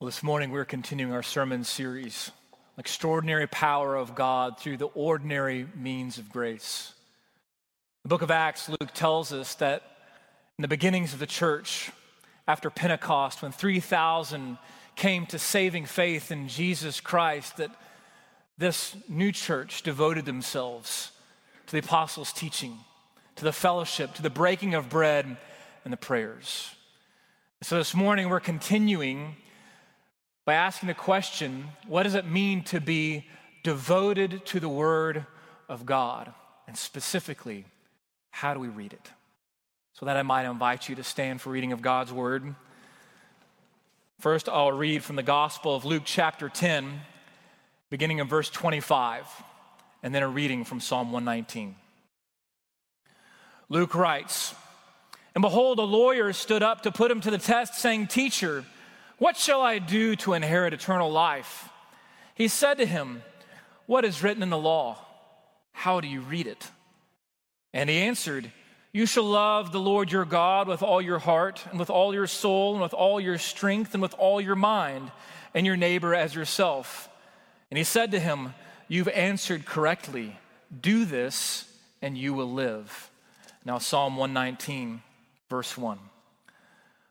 Well, this morning we're continuing our sermon series, Extraordinary Power of God Through the Ordinary Means of Grace. The book of Acts, Luke tells us that in the beginnings of the church, after Pentecost, when 3,000 came to saving faith in Jesus Christ, that this new church devoted themselves to the apostles' teaching, to the fellowship, to the breaking of bread, and the prayers. So this morning we're continuing by asking the question what does it mean to be devoted to the Word of God? And specifically, how do we read it? So that I might invite you to stand for reading of God's Word. First, I'll read from the Gospel of Luke, chapter 10, beginning in verse 25, and then a reading from Psalm 119. Luke writes, And behold, a lawyer stood up to put him to the test, saying, Teacher, what shall I do to inherit eternal life? He said to him, What is written in the law? How do you read it? And he answered, You shall love the Lord your God with all your heart, and with all your soul, and with all your strength, and with all your mind, and your neighbor as yourself. And he said to him, You've answered correctly. Do this, and you will live. Now, Psalm 119, verse 1.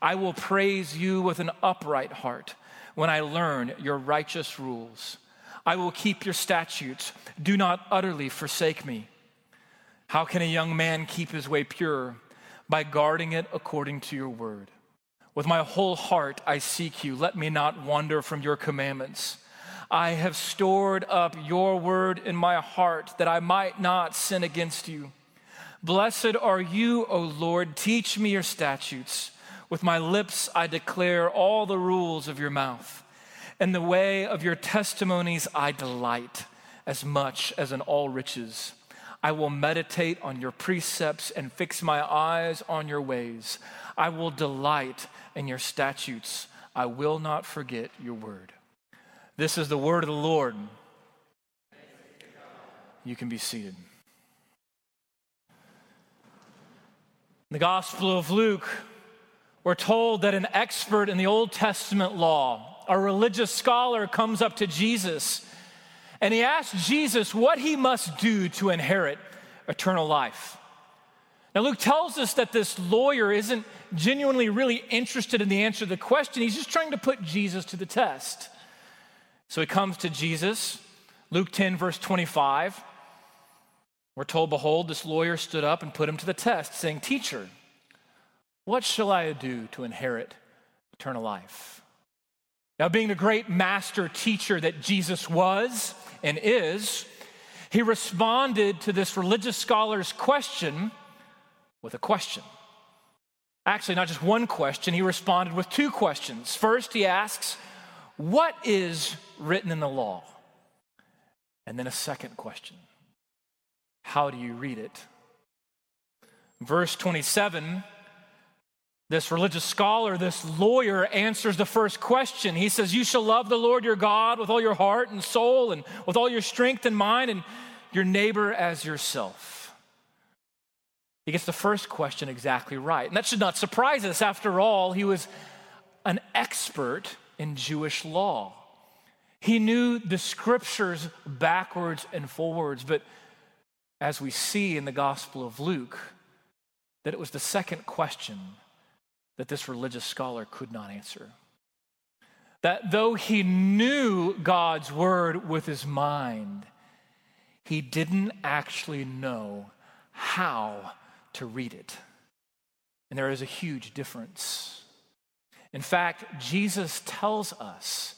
I will praise you with an upright heart when I learn your righteous rules. I will keep your statutes. Do not utterly forsake me. How can a young man keep his way pure? By guarding it according to your word. With my whole heart I seek you. Let me not wander from your commandments. I have stored up your word in my heart that I might not sin against you. Blessed are you, O Lord. Teach me your statutes. With my lips I declare all the rules of your mouth. In the way of your testimonies I delight as much as in all riches. I will meditate on your precepts and fix my eyes on your ways. I will delight in your statutes. I will not forget your word. This is the word of the Lord. You can be seated. The Gospel of Luke we're told that an expert in the Old Testament law, a religious scholar, comes up to Jesus and he asks Jesus what he must do to inherit eternal life. Now, Luke tells us that this lawyer isn't genuinely really interested in the answer to the question. He's just trying to put Jesus to the test. So he comes to Jesus, Luke 10, verse 25. We're told, Behold, this lawyer stood up and put him to the test, saying, Teacher, what shall I do to inherit eternal life? Now, being the great master teacher that Jesus was and is, he responded to this religious scholar's question with a question. Actually, not just one question, he responded with two questions. First, he asks, What is written in the law? And then a second question How do you read it? Verse 27 this religious scholar, this lawyer, answers the first question. He says, You shall love the Lord your God with all your heart and soul and with all your strength and mind, and your neighbor as yourself. He gets the first question exactly right. And that should not surprise us. After all, he was an expert in Jewish law. He knew the scriptures backwards and forwards, but as we see in the Gospel of Luke, that it was the second question that this religious scholar could not answer. That though he knew God's word with his mind, he didn't actually know how to read it. And there is a huge difference. In fact, Jesus tells us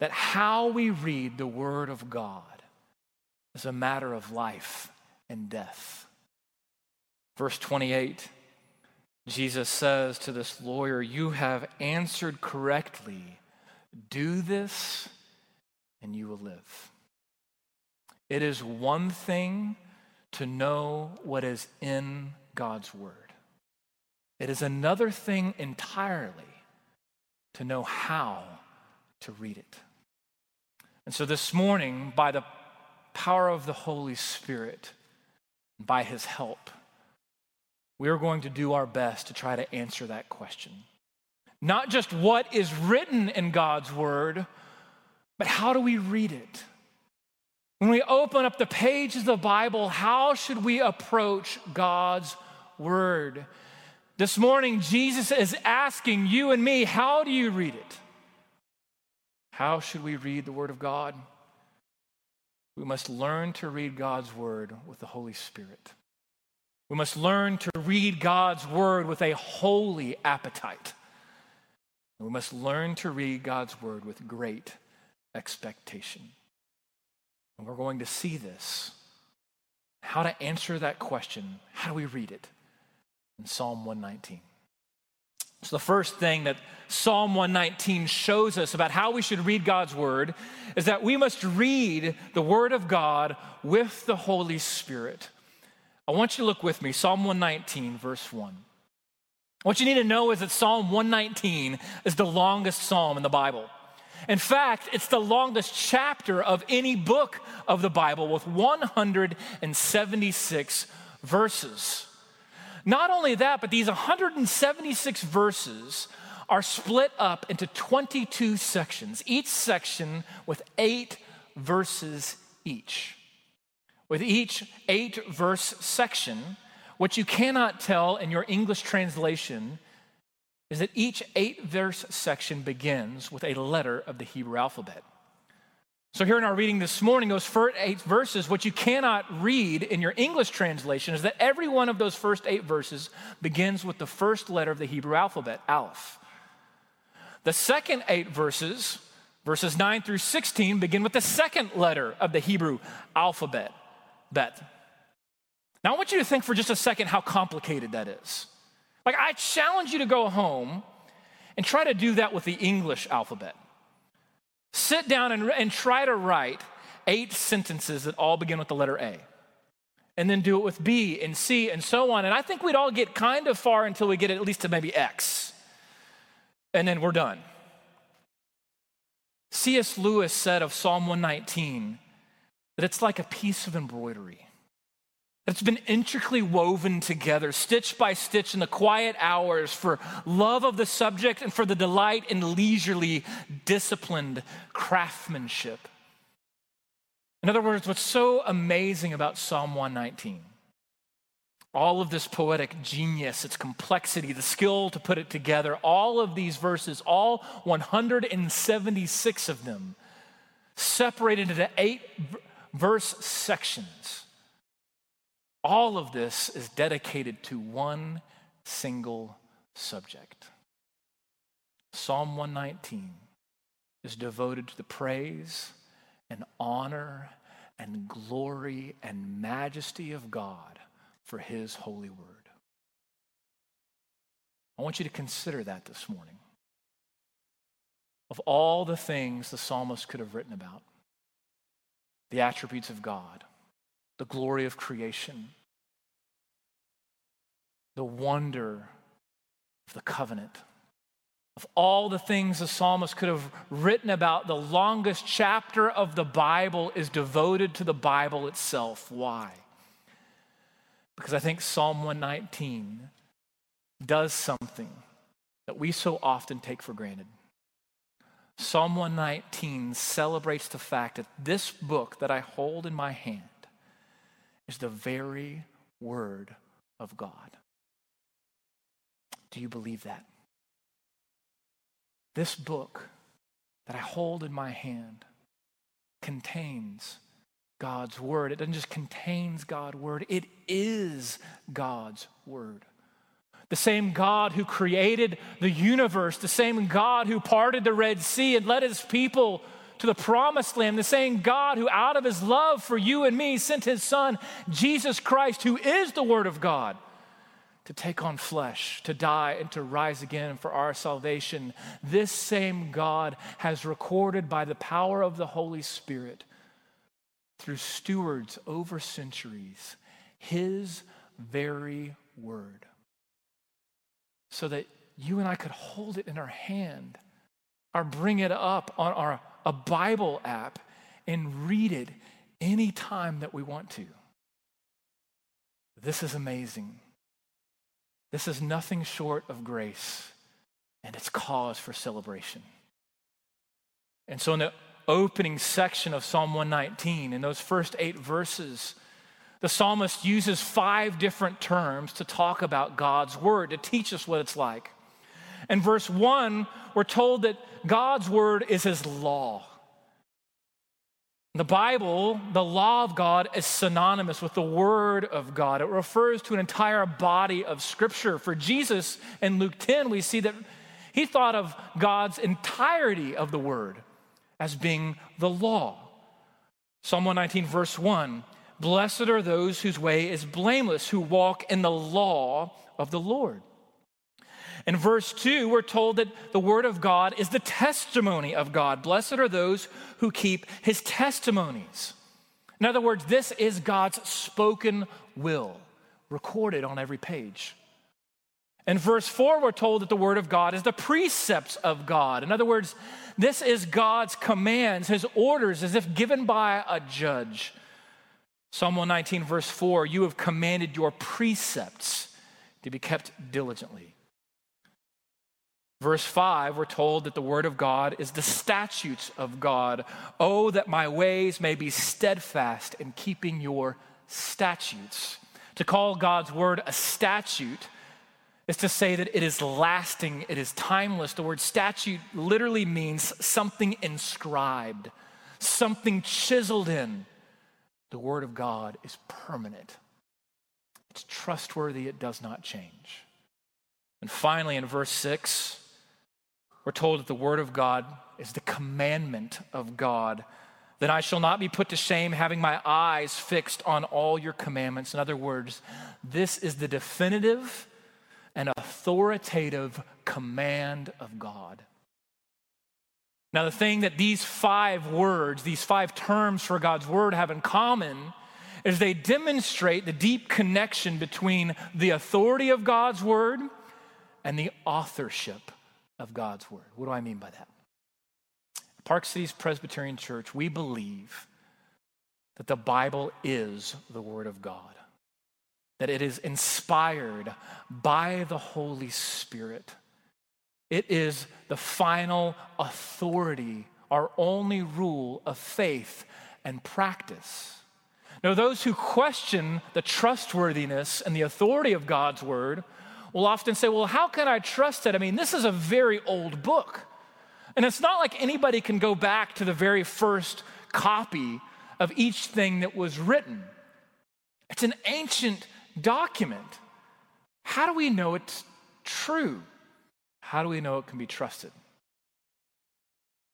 that how we read the Word of God is a matter of life and death. Verse 28 Jesus says to this lawyer, You have answered correctly. Do this, and you will live. It is one thing to know what is in God's Word, it is another thing entirely to know how to read it. And so this morning, by the power of the Holy Spirit, by His help, we are going to do our best to try to answer that question. Not just what is written in God's Word, but how do we read it? When we open up the pages of the Bible, how should we approach God's Word? This morning, Jesus is asking you and me, how do you read it? How should we read the Word of God? We must learn to read God's Word with the Holy Spirit. We must learn to read God's Word with a holy appetite. we must learn to read God's Word with great expectation. And we're going to see this. How to answer that question. How do we read it? In Psalm 119. So, the first thing that Psalm 119 shows us about how we should read God's word is that we must read the word of God with the Holy Spirit. I want you to look with me, Psalm 119, verse 1. What you need to know is that Psalm 119 is the longest psalm in the Bible. In fact, it's the longest chapter of any book of the Bible with 176 verses. Not only that, but these 176 verses are split up into 22 sections, each section with eight verses each. With each eight verse section, what you cannot tell in your English translation is that each eight verse section begins with a letter of the Hebrew alphabet. So, here in our reading this morning, those first eight verses, what you cannot read in your English translation is that every one of those first eight verses begins with the first letter of the Hebrew alphabet, Aleph. The second eight verses, verses 9 through 16, begin with the second letter of the Hebrew alphabet, Bet. Now, I want you to think for just a second how complicated that is. Like, I challenge you to go home and try to do that with the English alphabet. Sit down and, and try to write eight sentences that all begin with the letter A. And then do it with B and C and so on. And I think we'd all get kind of far until we get at least to maybe X. And then we're done. C.S. Lewis said of Psalm 119 that it's like a piece of embroidery. It's been intricately woven together, stitch by stitch, in the quiet hours for love of the subject and for the delight in leisurely, disciplined craftsmanship. In other words, what's so amazing about Psalm 119? All of this poetic genius, its complexity, the skill to put it together, all of these verses, all 176 of them, separated into eight verse sections all of this is dedicated to one single subject. Psalm 119 is devoted to the praise and honor and glory and majesty of God for his holy word. I want you to consider that this morning. Of all the things the psalmist could have written about, the attributes of God, the glory of creation, the wonder of the covenant. Of all the things the psalmist could have written about, the longest chapter of the Bible is devoted to the Bible itself. Why? Because I think Psalm 119 does something that we so often take for granted. Psalm 119 celebrates the fact that this book that I hold in my hand is the very Word of God. Do you believe that? This book that I hold in my hand contains God's Word. It doesn't just contains God's Word, it is God's Word. The same God who created the universe, the same God who parted the Red Sea and led his people to the promised land, the same God who, out of his love for you and me, sent his son, Jesus Christ, who is the Word of God, to take on flesh, to die, and to rise again for our salvation, this same God has recorded by the power of the Holy Spirit through stewards over centuries his very word so that you and I could hold it in our hand or bring it up on our a Bible app and read it anytime that we want to. This is amazing. This is nothing short of grace, and it's cause for celebration. And so, in the opening section of Psalm 119, in those first eight verses, the psalmist uses five different terms to talk about God's word, to teach us what it's like. In verse one, we're told that God's word is his law. The Bible, the law of God, is synonymous with the Word of God. It refers to an entire body of Scripture. For Jesus in Luke 10, we see that he thought of God's entirety of the Word as being the law. Psalm 119, verse 1 Blessed are those whose way is blameless, who walk in the law of the Lord. In verse 2, we're told that the word of God is the testimony of God. Blessed are those who keep his testimonies. In other words, this is God's spoken will, recorded on every page. In verse 4, we're told that the word of God is the precepts of God. In other words, this is God's commands, his orders, as if given by a judge. Psalm 119, verse 4 You have commanded your precepts to be kept diligently. Verse 5, we're told that the word of God is the statutes of God. Oh, that my ways may be steadfast in keeping your statutes. To call God's word a statute is to say that it is lasting, it is timeless. The word statute literally means something inscribed, something chiseled in. The word of God is permanent, it's trustworthy, it does not change. And finally, in verse 6, we're told that the word of God is the commandment of God. That I shall not be put to shame, having my eyes fixed on all your commandments. In other words, this is the definitive and authoritative command of God. Now, the thing that these five words, these five terms for God's word have in common is they demonstrate the deep connection between the authority of God's word and the authorship of God's word. What do I mean by that? Park Cities Presbyterian Church, we believe that the Bible is the word of God, that it is inspired by the Holy Spirit. It is the final authority, our only rule of faith and practice. Now, those who question the trustworthiness and the authority of God's word will often say, Well, how can I trust it? I mean, this is a very old book. And it's not like anybody can go back to the very first copy of each thing that was written. It's an ancient document. How do we know it's true? How do we know it can be trusted?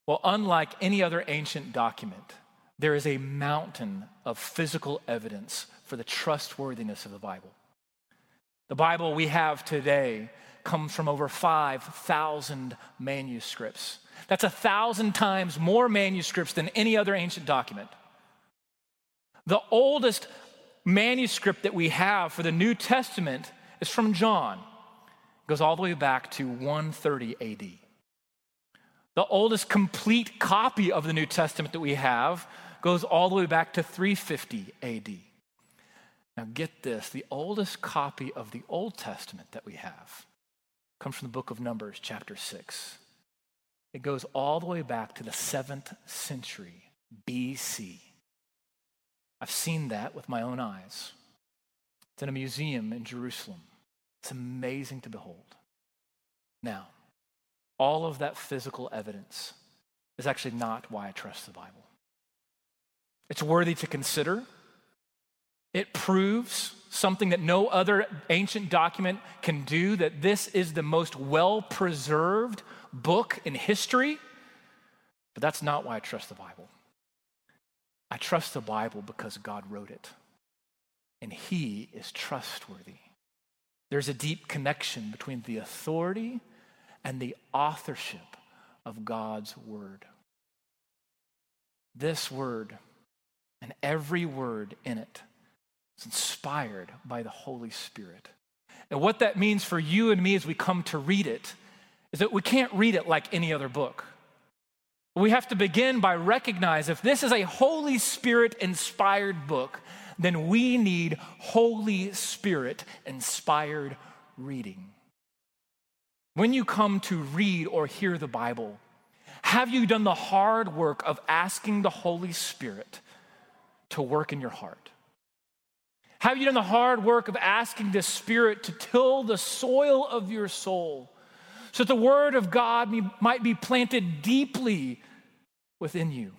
Well, unlike any other ancient document, there is a mountain of physical evidence for the trustworthiness of the Bible. The Bible we have today comes from over 5,000 manuscripts. That's a thousand times more manuscripts than any other ancient document. The oldest manuscript that we have for the New Testament is from John. Goes all the way back to 130 AD. The oldest complete copy of the New Testament that we have goes all the way back to 350 AD. Now, get this the oldest copy of the Old Testament that we have comes from the book of Numbers, chapter 6. It goes all the way back to the seventh century BC. I've seen that with my own eyes. It's in a museum in Jerusalem. It's amazing to behold. Now, all of that physical evidence is actually not why I trust the Bible. It's worthy to consider. It proves something that no other ancient document can do that this is the most well preserved book in history. But that's not why I trust the Bible. I trust the Bible because God wrote it, and He is trustworthy. There's a deep connection between the authority and the authorship of God's word. This word and every word in it is inspired by the Holy Spirit. And what that means for you and me as we come to read it is that we can't read it like any other book. We have to begin by recognize if this is a Holy Spirit inspired book, then we need Holy Spirit inspired reading. When you come to read or hear the Bible, have you done the hard work of asking the Holy Spirit to work in your heart? Have you done the hard work of asking the Spirit to till the soil of your soul so that the Word of God might be planted deeply within you?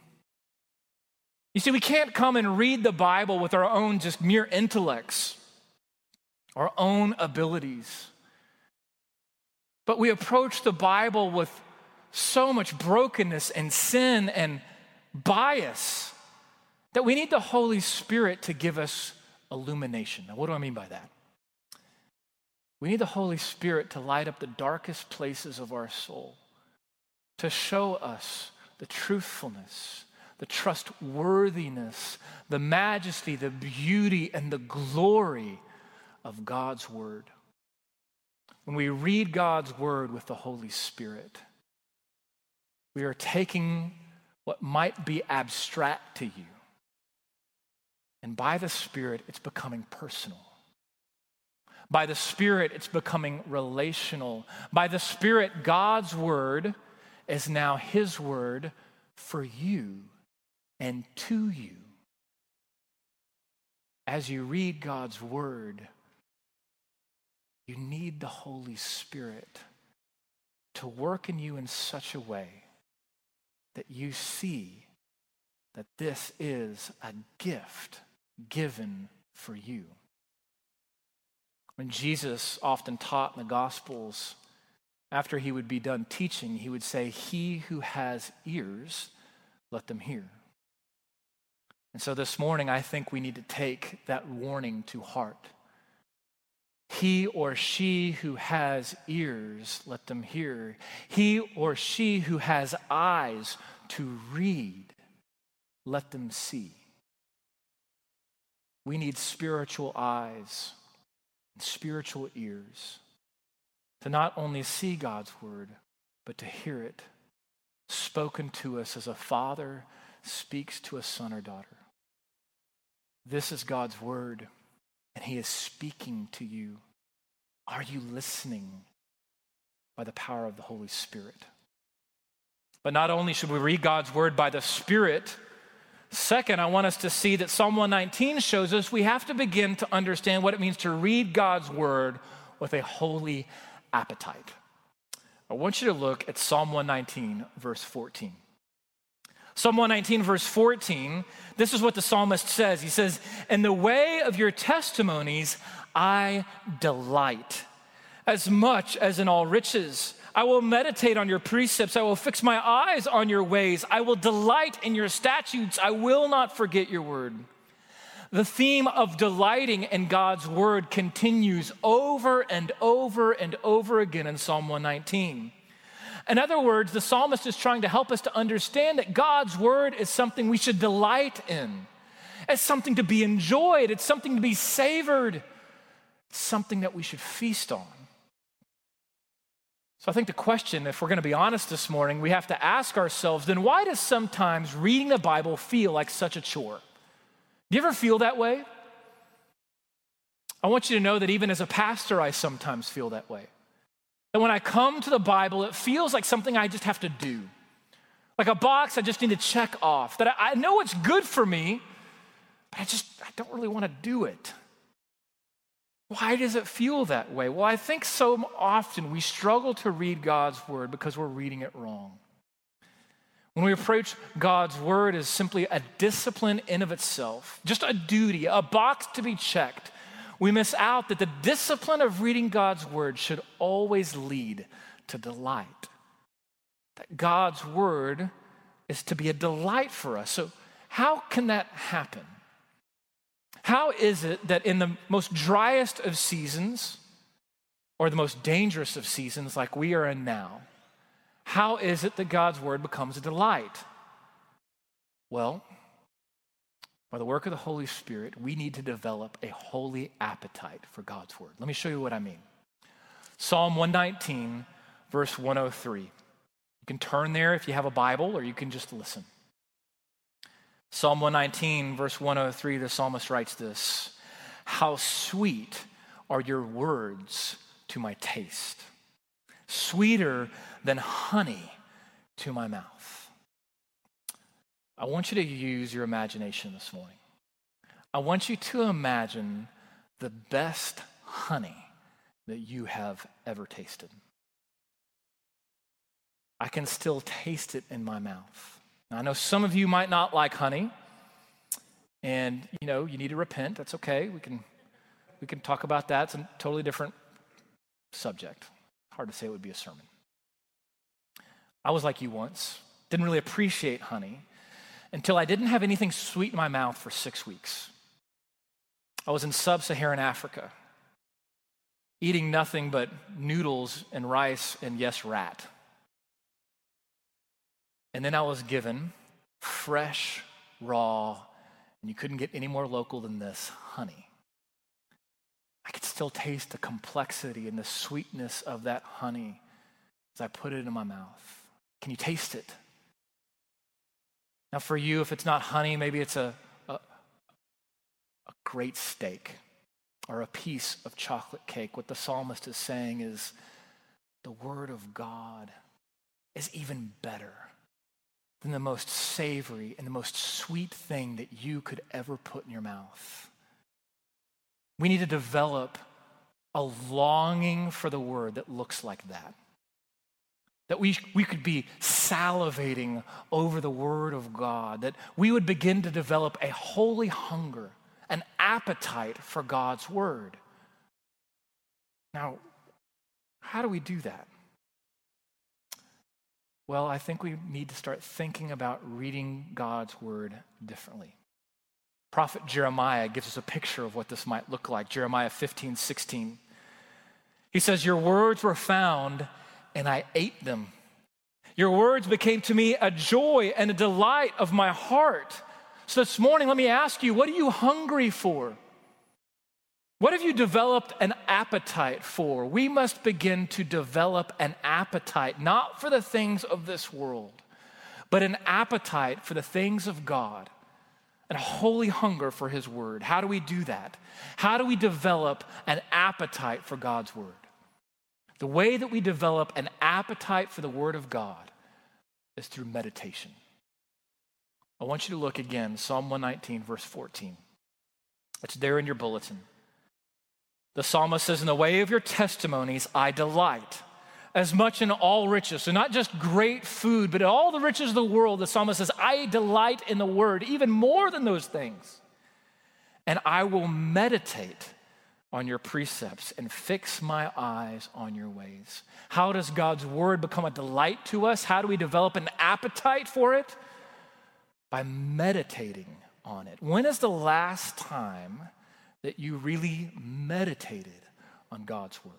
You see, we can't come and read the Bible with our own just mere intellects, our own abilities. But we approach the Bible with so much brokenness and sin and bias that we need the Holy Spirit to give us illumination. Now, what do I mean by that? We need the Holy Spirit to light up the darkest places of our soul, to show us the truthfulness, the trustworthiness, the majesty, the beauty, and the glory of God's Word. When we read God's Word with the Holy Spirit, we are taking what might be abstract to you and by the Spirit, it's becoming personal. By the Spirit, it's becoming relational. By the Spirit, God's word is now His word for you and to you. As you read God's word, you need the Holy Spirit to work in you in such a way that you see that this is a gift given for you. When Jesus often taught in the Gospels, after he would be done teaching, he would say, He who has ears, let them hear. And so this morning, I think we need to take that warning to heart. He or she who has ears, let them hear. He or she who has eyes to read, let them see. We need spiritual eyes and spiritual ears to not only see God's word, but to hear it spoken to us as a father speaks to a son or daughter. This is God's word, and he is speaking to you. Are you listening by the power of the Holy Spirit? But not only should we read God's word by the Spirit, Second, I want us to see that Psalm 119 shows us we have to begin to understand what it means to read God's word with a holy appetite. I want you to look at Psalm 119, verse 14. Psalm 119, verse 14, this is what the psalmist says. He says, In the way of your testimonies, I delight as much as in all riches. I will meditate on your precepts. I will fix my eyes on your ways. I will delight in your statutes. I will not forget your word. The theme of delighting in God's word continues over and over and over again in Psalm 119. In other words, the psalmist is trying to help us to understand that God's word is something we should delight in. It's something to be enjoyed, it's something to be savored, it's something that we should feast on. So I think the question, if we're going to be honest this morning, we have to ask ourselves then why does sometimes reading the Bible feel like such a chore? Do you ever feel that way? I want you to know that even as a pastor, I sometimes feel that way. That when I come to the Bible, it feels like something I just have to do, like a box I just need to check off. That I, I know it's good for me, but I just I don't really want to do it. Why does it feel that way? Well, I think so often we struggle to read God's word because we're reading it wrong. When we approach God's word as simply a discipline in of itself, just a duty, a box to be checked, we miss out that the discipline of reading God's word should always lead to delight. That God's word is to be a delight for us. So, how can that happen? How is it that in the most driest of seasons, or the most dangerous of seasons like we are in now, how is it that God's word becomes a delight? Well, by the work of the Holy Spirit, we need to develop a holy appetite for God's word. Let me show you what I mean. Psalm 119, verse 103. You can turn there if you have a Bible, or you can just listen. Psalm 119, verse 103, the psalmist writes this How sweet are your words to my taste, sweeter than honey to my mouth. I want you to use your imagination this morning. I want you to imagine the best honey that you have ever tasted. I can still taste it in my mouth. Now, I know some of you might not like honey, and you know, you need to repent. That's okay. We can we can talk about that. It's a totally different subject. Hard to say it would be a sermon. I was like you once. Didn't really appreciate honey until I didn't have anything sweet in my mouth for 6 weeks. I was in sub-Saharan Africa eating nothing but noodles and rice and yes, rat. And then I was given fresh, raw, and you couldn't get any more local than this honey. I could still taste the complexity and the sweetness of that honey as I put it in my mouth. Can you taste it? Now, for you, if it's not honey, maybe it's a, a, a great steak or a piece of chocolate cake. What the psalmist is saying is the word of God is even better than the most savory and the most sweet thing that you could ever put in your mouth. We need to develop a longing for the word that looks like that. That we, we could be salivating over the word of God, that we would begin to develop a holy hunger, an appetite for God's word. Now, how do we do that? Well, I think we need to start thinking about reading God's word differently. Prophet Jeremiah gives us a picture of what this might look like. Jeremiah 15, 16. He says, Your words were found, and I ate them. Your words became to me a joy and a delight of my heart. So this morning, let me ask you, what are you hungry for? What have you developed an appetite for? We must begin to develop an appetite, not for the things of this world, but an appetite for the things of God and a holy hunger for His Word. How do we do that? How do we develop an appetite for God's Word? The way that we develop an appetite for the Word of God is through meditation. I want you to look again, Psalm 119, verse 14. It's there in your bulletin. The psalmist says, In the way of your testimonies, I delight as much in all riches. So, not just great food, but all the riches of the world. The psalmist says, I delight in the word, even more than those things. And I will meditate on your precepts and fix my eyes on your ways. How does God's word become a delight to us? How do we develop an appetite for it? By meditating on it. When is the last time that you really meditated on God's word.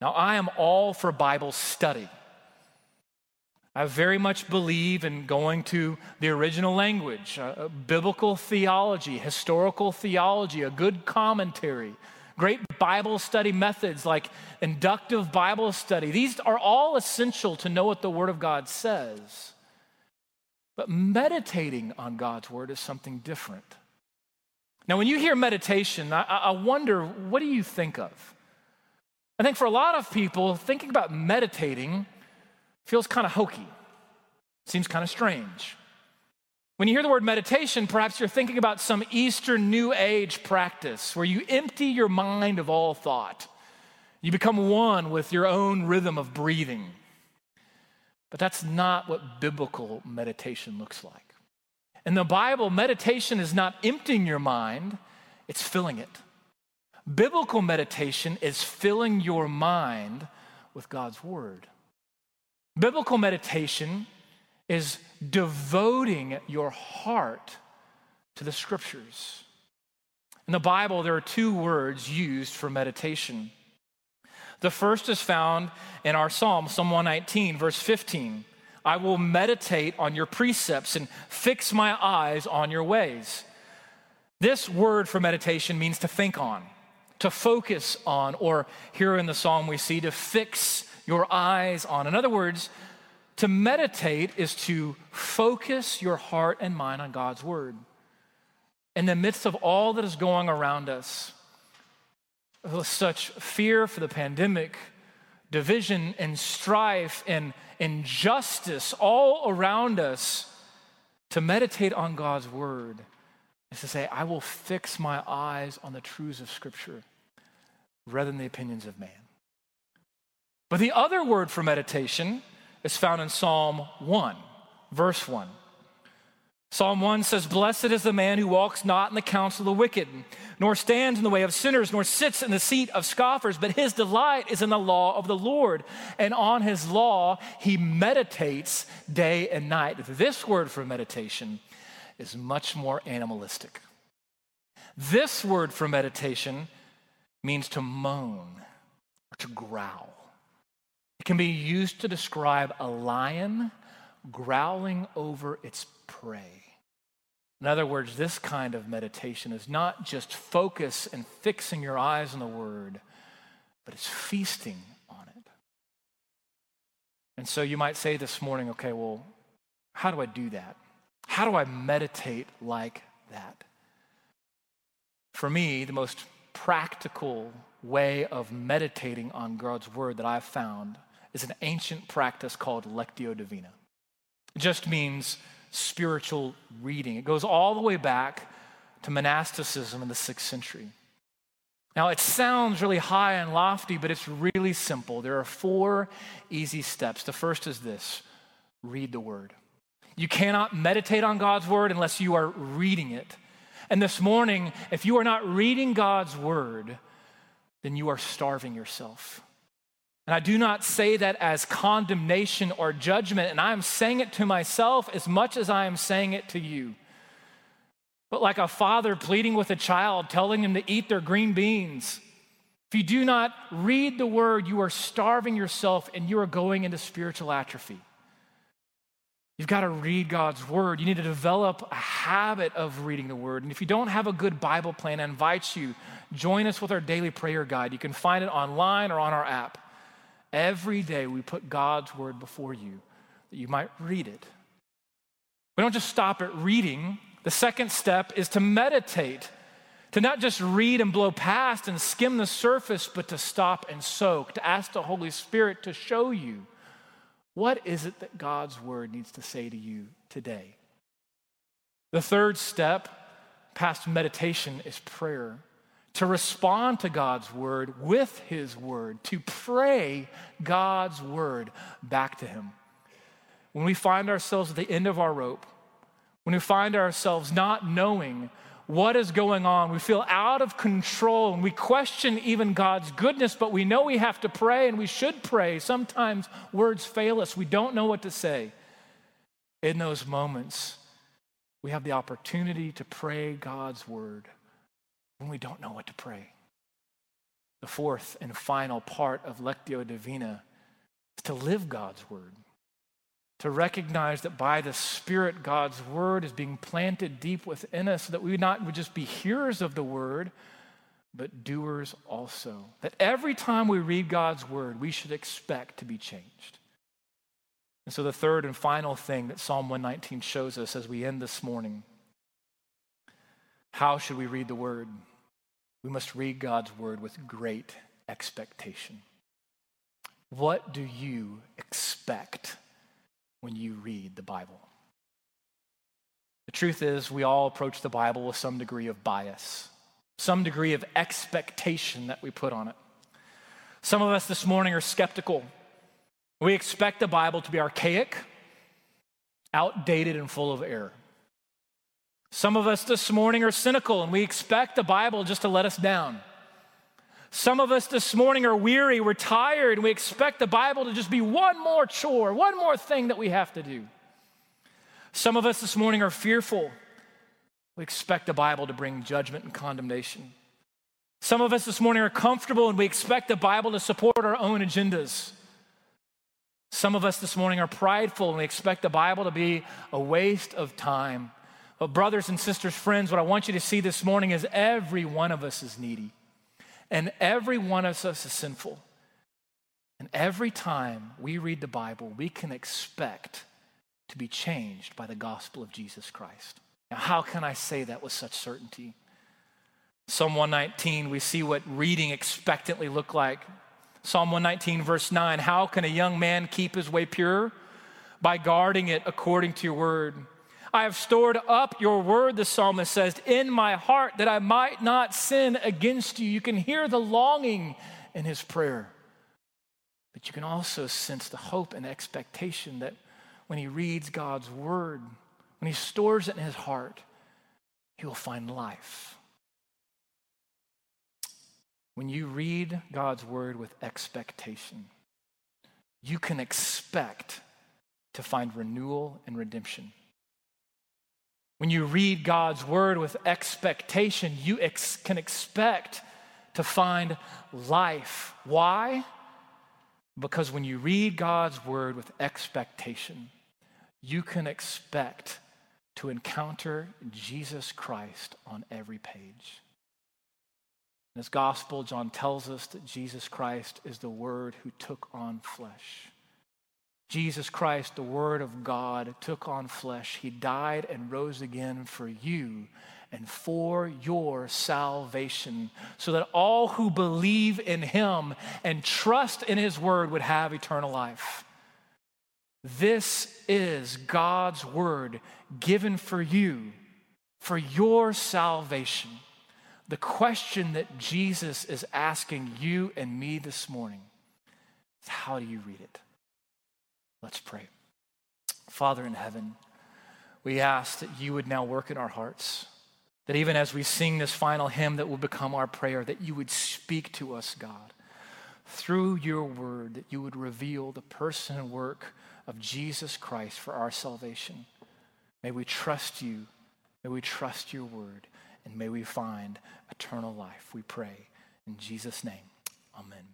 Now, I am all for Bible study. I very much believe in going to the original language, uh, biblical theology, historical theology, a good commentary, great Bible study methods like inductive Bible study. These are all essential to know what the Word of God says. But meditating on God's Word is something different. Now, when you hear meditation, I, I wonder, what do you think of? I think for a lot of people, thinking about meditating feels kind of hokey, seems kind of strange. When you hear the word meditation, perhaps you're thinking about some Eastern New Age practice where you empty your mind of all thought. You become one with your own rhythm of breathing. But that's not what biblical meditation looks like. In the Bible, meditation is not emptying your mind, it's filling it. Biblical meditation is filling your mind with God's word. Biblical meditation is devoting your heart to the scriptures. In the Bible, there are two words used for meditation. The first is found in our Psalm, Psalm 119, verse 15. I will meditate on your precepts and fix my eyes on your ways. This word for meditation means to think on, to focus on, or here in the psalm we see to fix your eyes on. In other words, to meditate is to focus your heart and mind on God's word. In the midst of all that is going around us, such fear for the pandemic, division and strife and injustice all around us, to meditate on God's word is to say, I will fix my eyes on the truths of Scripture rather than the opinions of man. But the other word for meditation is found in Psalm 1, verse 1. Psalm 1 says, Blessed is the man who walks not in the counsel of the wicked, nor stands in the way of sinners, nor sits in the seat of scoffers, but his delight is in the law of the Lord. And on his law he meditates day and night. This word for meditation is much more animalistic. This word for meditation means to moan or to growl. It can be used to describe a lion growling over its prey. In other words, this kind of meditation is not just focus and fixing your eyes on the word, but it's feasting on it. And so you might say this morning, okay, well, how do I do that? How do I meditate like that? For me, the most practical way of meditating on God's word that I've found is an ancient practice called Lectio Divina. It just means spiritual reading. It goes all the way back to monasticism in the sixth century. Now, it sounds really high and lofty, but it's really simple. There are four easy steps. The first is this read the word. You cannot meditate on God's word unless you are reading it. And this morning, if you are not reading God's word, then you are starving yourself. And I do not say that as condemnation or judgment, and I am saying it to myself as much as I am saying it to you. But like a father pleading with a child, telling him to eat their green beans. If you do not read the word, you are starving yourself and you are going into spiritual atrophy. You've got to read God's word. You need to develop a habit of reading the word. And if you don't have a good Bible plan, I invite you, join us with our daily prayer guide. You can find it online or on our app. Every day we put God's word before you that you might read it. We don't just stop at reading. The second step is to meditate, to not just read and blow past and skim the surface, but to stop and soak, to ask the Holy Spirit to show you what is it that God's word needs to say to you today. The third step past meditation is prayer to respond to God's word with his word, to pray God's word back to him. When we find ourselves at the end of our rope, when we find ourselves not knowing what is going on, we feel out of control and we question even God's goodness, but we know we have to pray and we should pray. Sometimes words fail us, we don't know what to say. In those moments, we have the opportunity to pray God's word when we don't know what to pray. The fourth and final part of Lectio Divina is to live God's word, to recognize that by the Spirit, God's word is being planted deep within us so that we not would just be hearers of the word, but doers also. That every time we read God's word, we should expect to be changed. And so, the third and final thing that Psalm 119 shows us as we end this morning how should we read the word? We must read God's word with great expectation. What do you expect when you read the Bible? The truth is, we all approach the Bible with some degree of bias, some degree of expectation that we put on it. Some of us this morning are skeptical. We expect the Bible to be archaic, outdated, and full of error. Some of us this morning are cynical and we expect the Bible just to let us down. Some of us this morning are weary, we're tired, and we expect the Bible to just be one more chore, one more thing that we have to do. Some of us this morning are fearful. We expect the Bible to bring judgment and condemnation. Some of us this morning are comfortable and we expect the Bible to support our own agendas. Some of us this morning are prideful and we expect the Bible to be a waste of time. But, brothers and sisters, friends, what I want you to see this morning is every one of us is needy, and every one of us is sinful. And every time we read the Bible, we can expect to be changed by the gospel of Jesus Christ. Now, how can I say that with such certainty? Psalm 119, we see what reading expectantly look like. Psalm 119, verse 9 How can a young man keep his way pure? By guarding it according to your word. I have stored up your word, the psalmist says, in my heart that I might not sin against you. You can hear the longing in his prayer. But you can also sense the hope and expectation that when he reads God's word, when he stores it in his heart, he will find life. When you read God's word with expectation, you can expect to find renewal and redemption. When you read God's word with expectation, you ex- can expect to find life. Why? Because when you read God's word with expectation, you can expect to encounter Jesus Christ on every page. In his gospel, John tells us that Jesus Christ is the Word who took on flesh. Jesus Christ, the Word of God, took on flesh. He died and rose again for you and for your salvation, so that all who believe in him and trust in his word would have eternal life. This is God's word given for you, for your salvation. The question that Jesus is asking you and me this morning is how do you read it? Let's pray. Father in heaven, we ask that you would now work in our hearts. That even as we sing this final hymn that will become our prayer, that you would speak to us, God, through your word, that you would reveal the person and work of Jesus Christ for our salvation. May we trust you. May we trust your word. And may we find eternal life, we pray. In Jesus' name, amen.